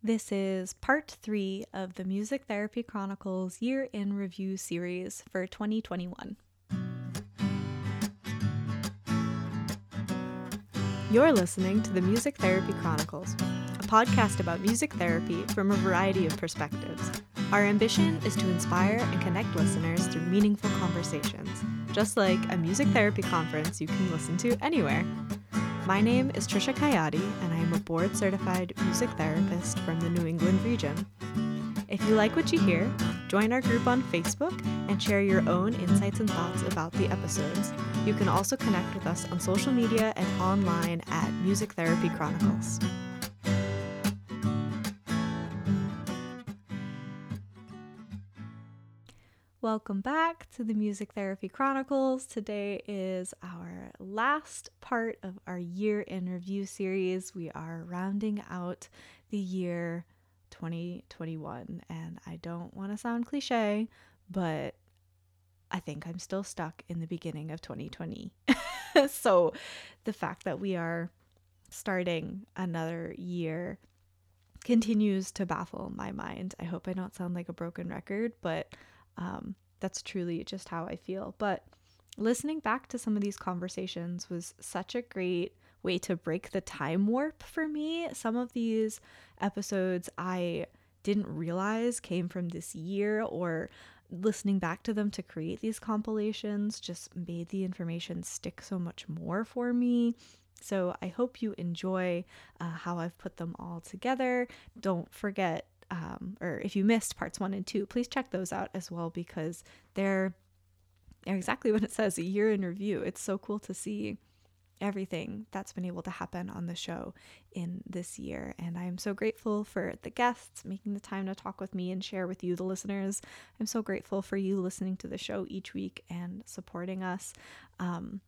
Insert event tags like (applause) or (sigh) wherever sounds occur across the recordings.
This is part three of the Music Therapy Chronicles Year in Review series for 2021. You're listening to the Music Therapy Chronicles, a podcast about music therapy from a variety of perspectives. Our ambition is to inspire and connect listeners through meaningful conversations, just like a music therapy conference you can listen to anywhere. My name is Trisha Kayati, and I am a board certified music therapist from the New England region. If you like what you hear, join our group on Facebook and share your own insights and thoughts about the episodes. You can also connect with us on social media and online at Music Therapy Chronicles. Welcome back to the Music Therapy Chronicles. Today is our last part of our year in review series. We are rounding out the year 2021, and I don't want to sound cliche, but I think I'm still stuck in the beginning of 2020. (laughs) so the fact that we are starting another year continues to baffle my mind. I hope I don't sound like a broken record, but um, that's truly just how I feel. But listening back to some of these conversations was such a great way to break the time warp for me. Some of these episodes I didn't realize came from this year or listening back to them to create these compilations just made the information stick so much more for me. So I hope you enjoy uh, how I've put them all together. Don't forget um, or if you missed parts one and two, please check those out as well because they're they're exactly (laughs) what it says a year in review. It's so cool to see everything that's been able to happen on the show in this year. And I'm so grateful for the guests making the time to talk with me and share with you, the listeners. I'm so grateful for you listening to the show each week and supporting us. Um,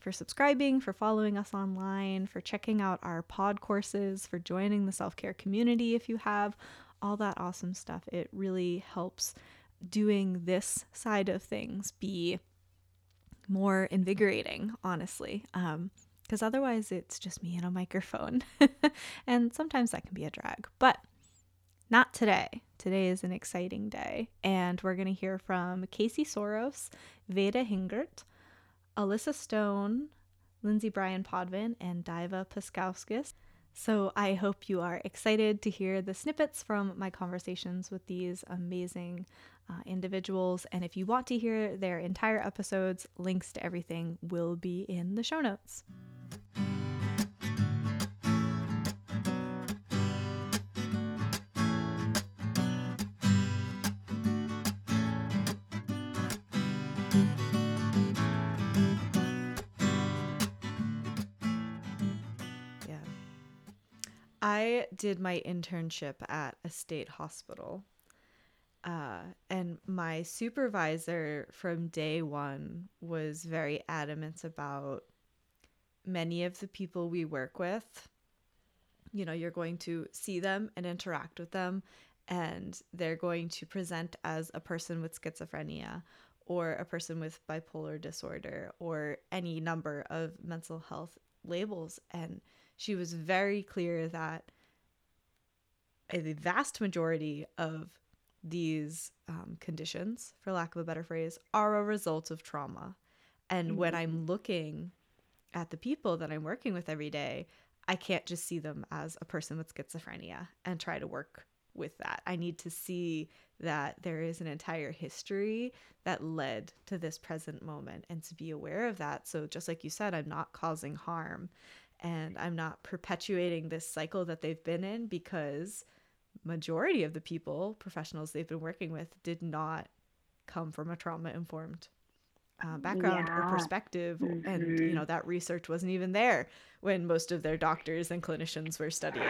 for subscribing, for following us online, for checking out our pod courses, for joining the self care community if you have all that awesome stuff. It really helps doing this side of things be more invigorating, honestly. Um, because otherwise it's just me and a microphone. (laughs) and sometimes that can be a drag, but not today. Today is an exciting day, and we're going to hear from Casey Soros, Veda Hingert, Alyssa Stone, Lindsay Bryan Podvin, and Diva Paskowskis. So I hope you are excited to hear the snippets from my conversations with these amazing uh, individuals. And if you want to hear their entire episodes, links to everything will be in the show notes. I did my internship at a state hospital. Uh, and my supervisor from day one was very adamant about many of the people we work with. You know, you're going to see them and interact with them, and they're going to present as a person with schizophrenia or a person with bipolar disorder or any number of mental health labels. And she was very clear that a vast majority of these um, conditions, for lack of a better phrase, are a result of trauma. And mm-hmm. when I'm looking at the people that I'm working with every day, I can't just see them as a person with schizophrenia and try to work with that. I need to see that there is an entire history that led to this present moment and to be aware of that. So, just like you said, I'm not causing harm and I'm not perpetuating this cycle that they've been in because majority of the people, professionals they've been working with, did not come from a trauma informed uh, background yeah. or perspective mm-hmm. and you mm-hmm. know that research wasn't even there when most of their doctors and clinicians were studying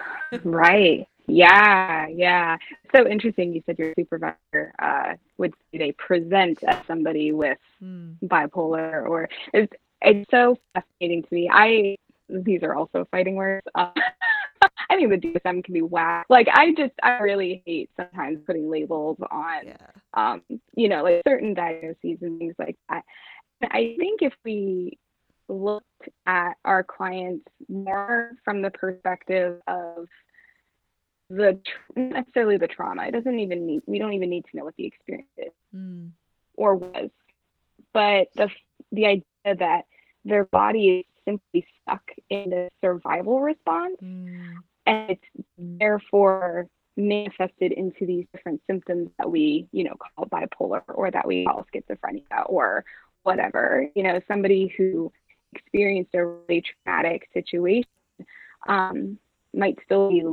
(laughs) right yeah yeah so interesting you said your supervisor uh, would say they present as somebody with mm. bipolar or it's it's so fascinating to me i these are also fighting words. Uh, (laughs) I think the DSM can be whack. Like I just I really hate sometimes putting labels on yeah. um, you know, like certain diagnoses and things like that. I think if we looked at our clients more from the perspective of the not necessarily the trauma. It doesn't even need we don't even need to know what the experience is mm. or was, but the the idea that their body is simply stuck in the survival response, mm. and it's therefore manifested into these different symptoms that we you know call bipolar or that we call schizophrenia or whatever. You know, somebody who experienced a really traumatic situation um, might still be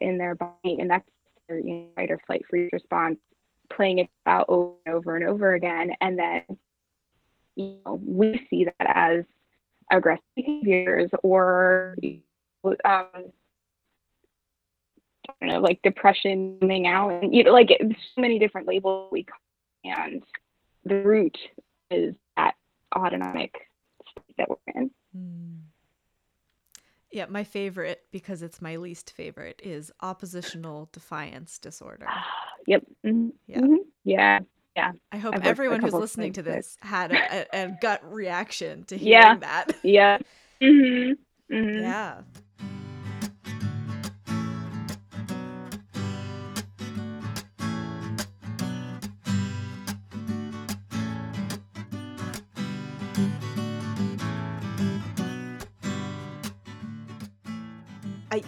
in their body, and that's their you know, fight or flight freeze response, playing it out over and over and over again, and then you know we see that as aggressive behaviors or um, I don't know, like depression coming out, and you know, like so many different labels we call, and the root is that autonomic state that we're in. Mm. Yeah, my favorite because it's my least favorite is oppositional defiance disorder. (sighs) yep. Mm-hmm. Yeah. Mm-hmm. Yeah. Yeah. I hope I've everyone who's listening to this had a, a, a, gut reaction to hearing yeah. that. Yeah. Mm-hmm. Mm-hmm. Yeah.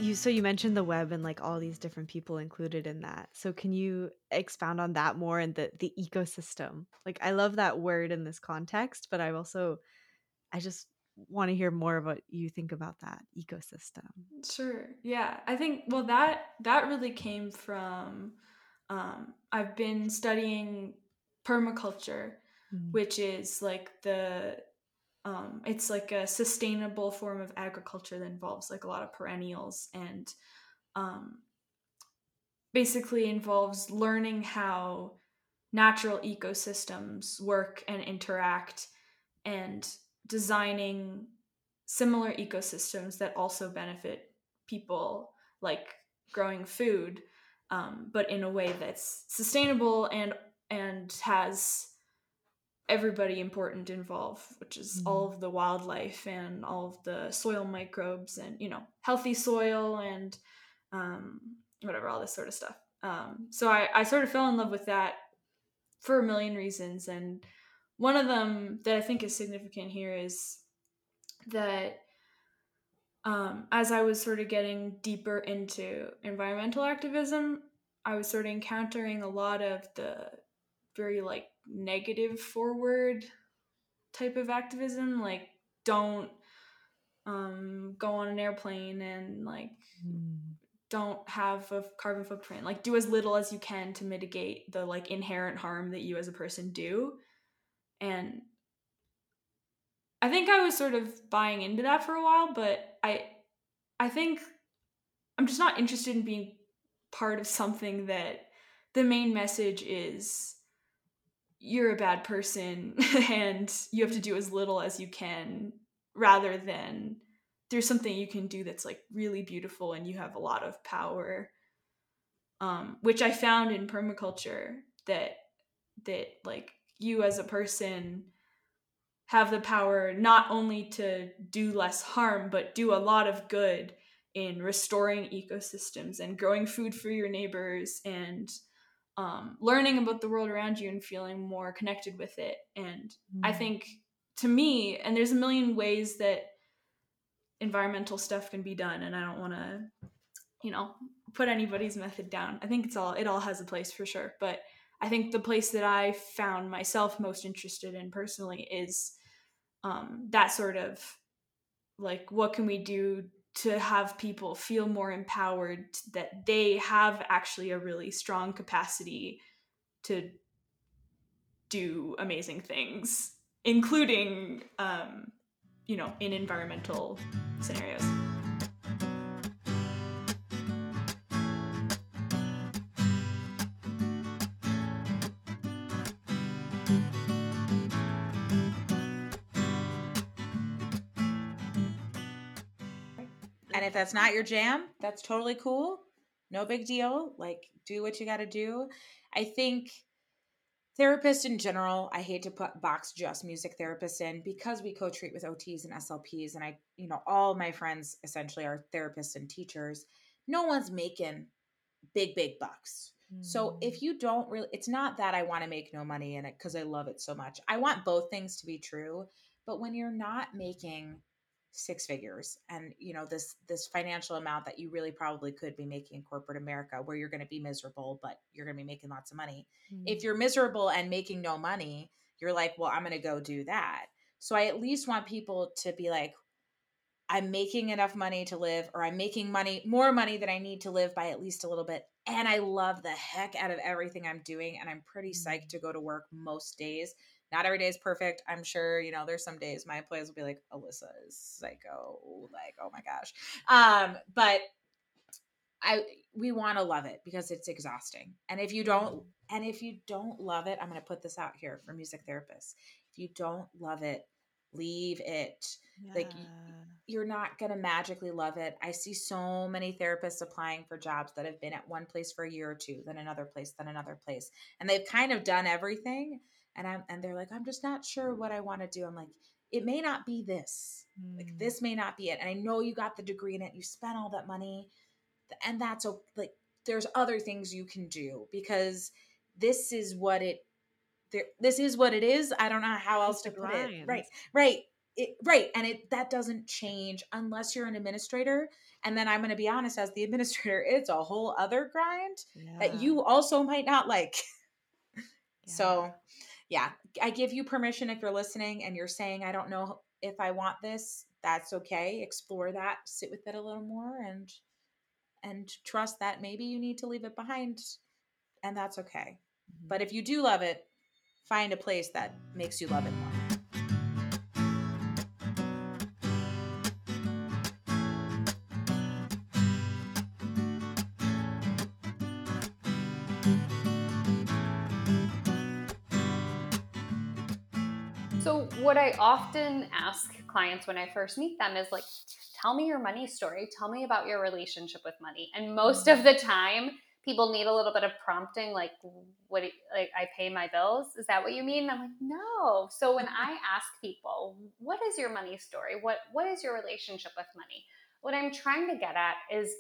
You so you mentioned the web and like all these different people included in that. So can you expound on that more and the the ecosystem? Like I love that word in this context, but I also I just want to hear more of what you think about that ecosystem. Sure. Yeah. I think well that that really came from um I've been studying permaculture, mm-hmm. which is like the um, it's like a sustainable form of agriculture that involves like a lot of perennials and um, basically involves learning how natural ecosystems work and interact and designing similar ecosystems that also benefit people like growing food um, but in a way that's sustainable and and has everybody important involved, which is mm-hmm. all of the wildlife and all of the soil microbes and you know healthy soil and um, whatever all this sort of stuff. Um, so I, I sort of fell in love with that for a million reasons, and one of them that I think is significant here is that um, as I was sort of getting deeper into environmental activism, I was sort of encountering a lot of the very like negative forward type of activism like don't um go on an airplane and like mm. don't have a carbon footprint like do as little as you can to mitigate the like inherent harm that you as a person do and i think i was sort of buying into that for a while but i i think i'm just not interested in being part of something that the main message is you're a bad person (laughs) and you have to do as little as you can rather than there's something you can do that's like really beautiful and you have a lot of power. Um, which i found in permaculture that that like you as a person have the power not only to do less harm but do a lot of good in restoring ecosystems and growing food for your neighbors and um, learning about the world around you and feeling more connected with it. And mm. I think to me, and there's a million ways that environmental stuff can be done, and I don't want to, you know, put anybody's method down. I think it's all it all has a place for sure. But I think the place that I found myself most interested in personally is um, that sort of like what can we do to have people feel more empowered that they have actually a really strong capacity to do amazing things including um, you know in environmental scenarios And if that's not your jam, that's totally cool. No big deal. Like, do what you got to do. I think therapists in general, I hate to put box just music therapists in because we co treat with OTs and SLPs. And I, you know, all my friends essentially are therapists and teachers. No one's making big, big bucks. So if mm. you don't really, it's not that I want to make no money in it because I love it so much. I want both things to be true. But when you're not making six figures and you know this this financial amount that you really probably could be making in corporate america where you're going to be miserable but you're going to be making lots of money mm-hmm. if you're miserable and making no money you're like well i'm going to go do that so i at least want people to be like i'm making enough money to live or i'm making money more money than i need to live by at least a little bit and i love the heck out of everything i'm doing and i'm pretty psyched mm-hmm. to go to work most days not every day is perfect. I'm sure, you know, there's some days my employees will be like, Alyssa is psycho. Like, oh my gosh. Um, but I we want to love it because it's exhausting. And if you don't and if you don't love it, I'm going to put this out here for music therapists. If you don't love it, leave it. Yeah. Like you're not going to magically love it. I see so many therapists applying for jobs that have been at one place for a year or two, then another place, then another place. And they've kind of done everything and I'm and they're like, I'm just not sure what I want to do. I'm like, it may not be this. Mm. Like this may not be it. And I know you got the degree in it. You spent all that money, and that's like there's other things you can do because this is what it. There, this is what it is. I don't know how else to put it. Right, right. It, right and it that doesn't change unless you're an administrator and then i'm going to be honest as the administrator (laughs) it's a whole other grind yeah. that you also might not like (laughs) yeah. so yeah, I give you permission if you're listening and you're saying, I don't know if I want this, that's okay. Explore that, sit with it a little more and and trust that maybe you need to leave it behind and that's okay. Mm-hmm. But if you do love it, find a place that makes you love it more. What I often ask clients when I first meet them is like, tell me your money story. Tell me about your relationship with money. And most of the time, people need a little bit of prompting, like, what, like, I pay my bills. Is that what you mean? I'm like, no. So when I (laughs) ask people, what is your money story? What, what is your relationship with money? What I'm trying to get at is,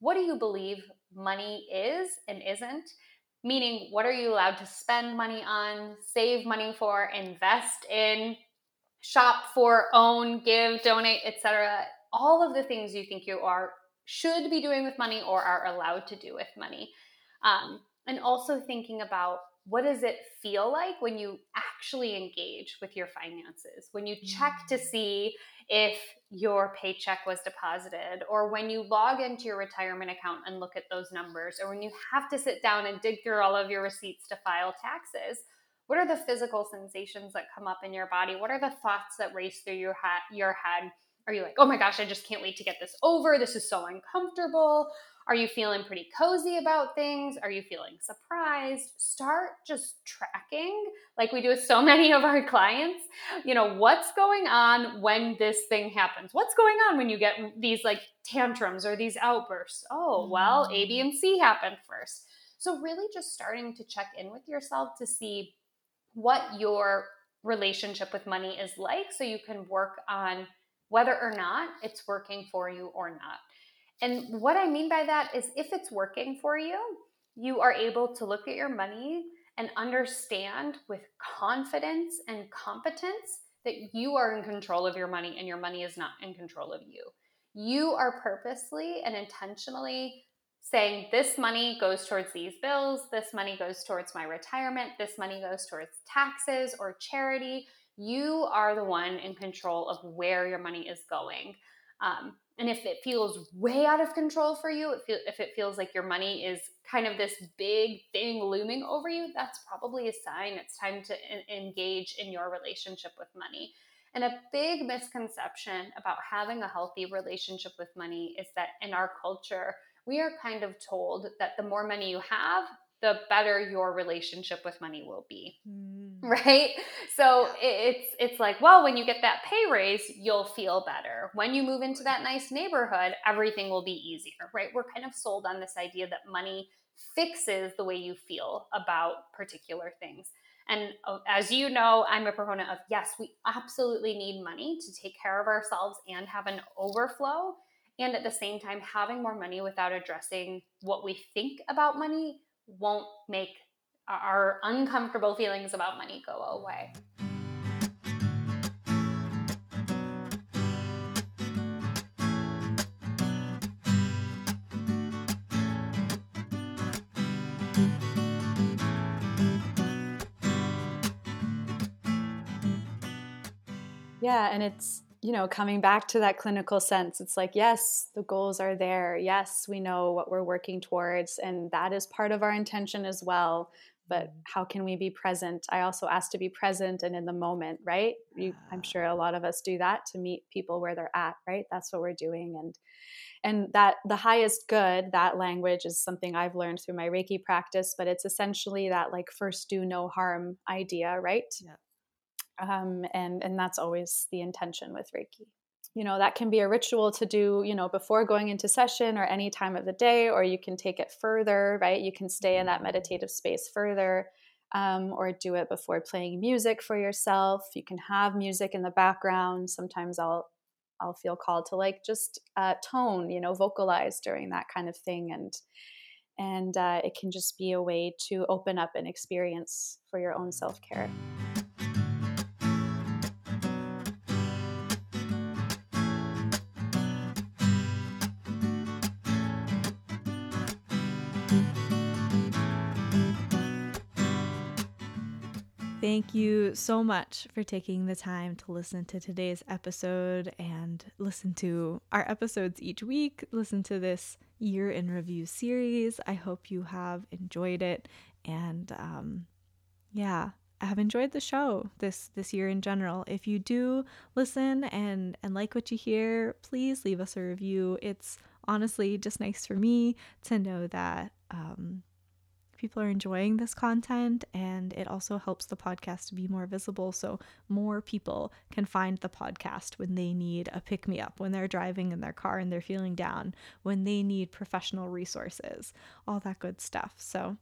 what do you believe money is and isn't? Meaning, what are you allowed to spend money on, save money for, invest in, shop for, own, give, donate, etc. All of the things you think you are should be doing with money or are allowed to do with money. Um, and also thinking about what does it feel like when you actually engage with your finances when you check to mm. see if your paycheck was deposited or when you log into your retirement account and look at those numbers or when you have to sit down and dig through all of your receipts to file taxes what are the physical sensations that come up in your body? What are the thoughts that race through your, ha- your head? Are you like oh my gosh i just can't wait to get this over. This is so uncomfortable. Are you feeling pretty cozy about things? Are you feeling surprised? Start just tracking like we do with so (laughs) many of our clients you know what's going on when this thing happens? What's going on when you get these like tantrums or these outbursts? Oh well a b mm. and c happened first. So really just starting to check in with yourself to see what your relationship with money is like so you can work on whether or not it's working for you or not. And what I mean by that is if it's working for you, you are able to look at your money and understand with confidence and competence that you are in control of your money and your money is not in control of you. You are purposely and intentionally saying this money goes towards these bills, this money goes towards my retirement, this money goes towards taxes or charity. You are the one in control of where your money is going. Um, and if it feels way out of control for you, if, if it feels like your money is kind of this big thing looming over you, that's probably a sign it's time to engage in your relationship with money. And a big misconception about having a healthy relationship with money is that in our culture, we are kind of told that the more money you have, the better your relationship with money will be. Mm. Right? So it's it's like, well, when you get that pay raise, you'll feel better. When you move into that nice neighborhood, everything will be easier, right? We're kind of sold on this idea that money fixes the way you feel about particular things. And uh, as you know, I'm a proponent of yes, we absolutely need money to take care of ourselves and have an overflow And at the same time, having more money without addressing what we think about money won't make our uncomfortable feelings about money go away. Yeah, and it's, you know, coming back to that clinical sense. It's like, yes, the goals are there. Yes, we know what we're working towards, and that is part of our intention as well. But mm-hmm. how can we be present? I also ask to be present and in the moment, right? You, I'm sure a lot of us do that to meet people where they're at, right? That's what we're doing. And and that the highest good that language is something i've learned through my reiki practice but it's essentially that like first do no harm idea right yeah um, and and that's always the intention with reiki. You know that can be a ritual to do you know before going into session or any time of the day or you can take it further right? You can stay in that meditative space further um, or do it before playing music for yourself. You can have music in the background. Sometimes i'll i'll feel called to like just uh, tone you know vocalize during that kind of thing and and uh, it can just be a way to open up an experience for your own self-care Thank you so much for taking the time to listen to today's episode and listen to our episodes each week. Listen to this year in review series. I hope you have enjoyed it and um, yeah, I have enjoyed the show this this year in general. If you do listen and and like what you hear, please leave us a review. It's honestly just nice for me to know that um, people are enjoying this content and it also helps the podcast to be more visible so more people can find the podcast when they need a pick me up when they're driving in their car and they're feeling down when they need professional resources all that good stuff so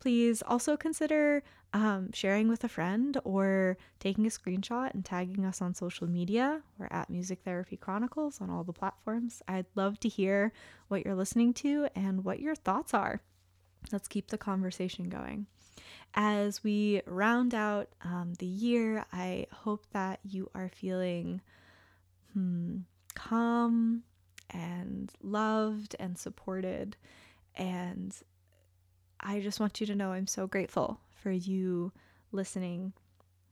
please also consider um, sharing with a friend or taking a screenshot and tagging us on social media. We're at Music Therapy Chronicles on all the platforms. I'd love to hear what you're listening to and what your thoughts are. Let's keep the conversation going. As we round out um, the year, I hope that you are feeling hmm, calm and loved and supported. And I just want you to know I'm so grateful for you listening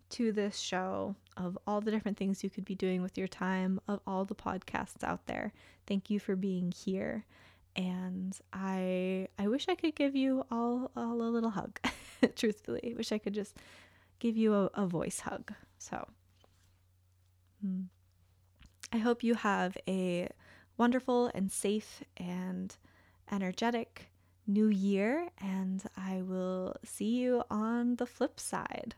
to this show, of all the different things you could be doing with your time, of all the podcasts out there. Thank you for being here and I I wish I could give you all, all a little hug. (laughs) Truthfully, wish I could just give you a, a voice hug. So hmm. I hope you have a wonderful and safe and energetic new year, and I will see you on the flip side.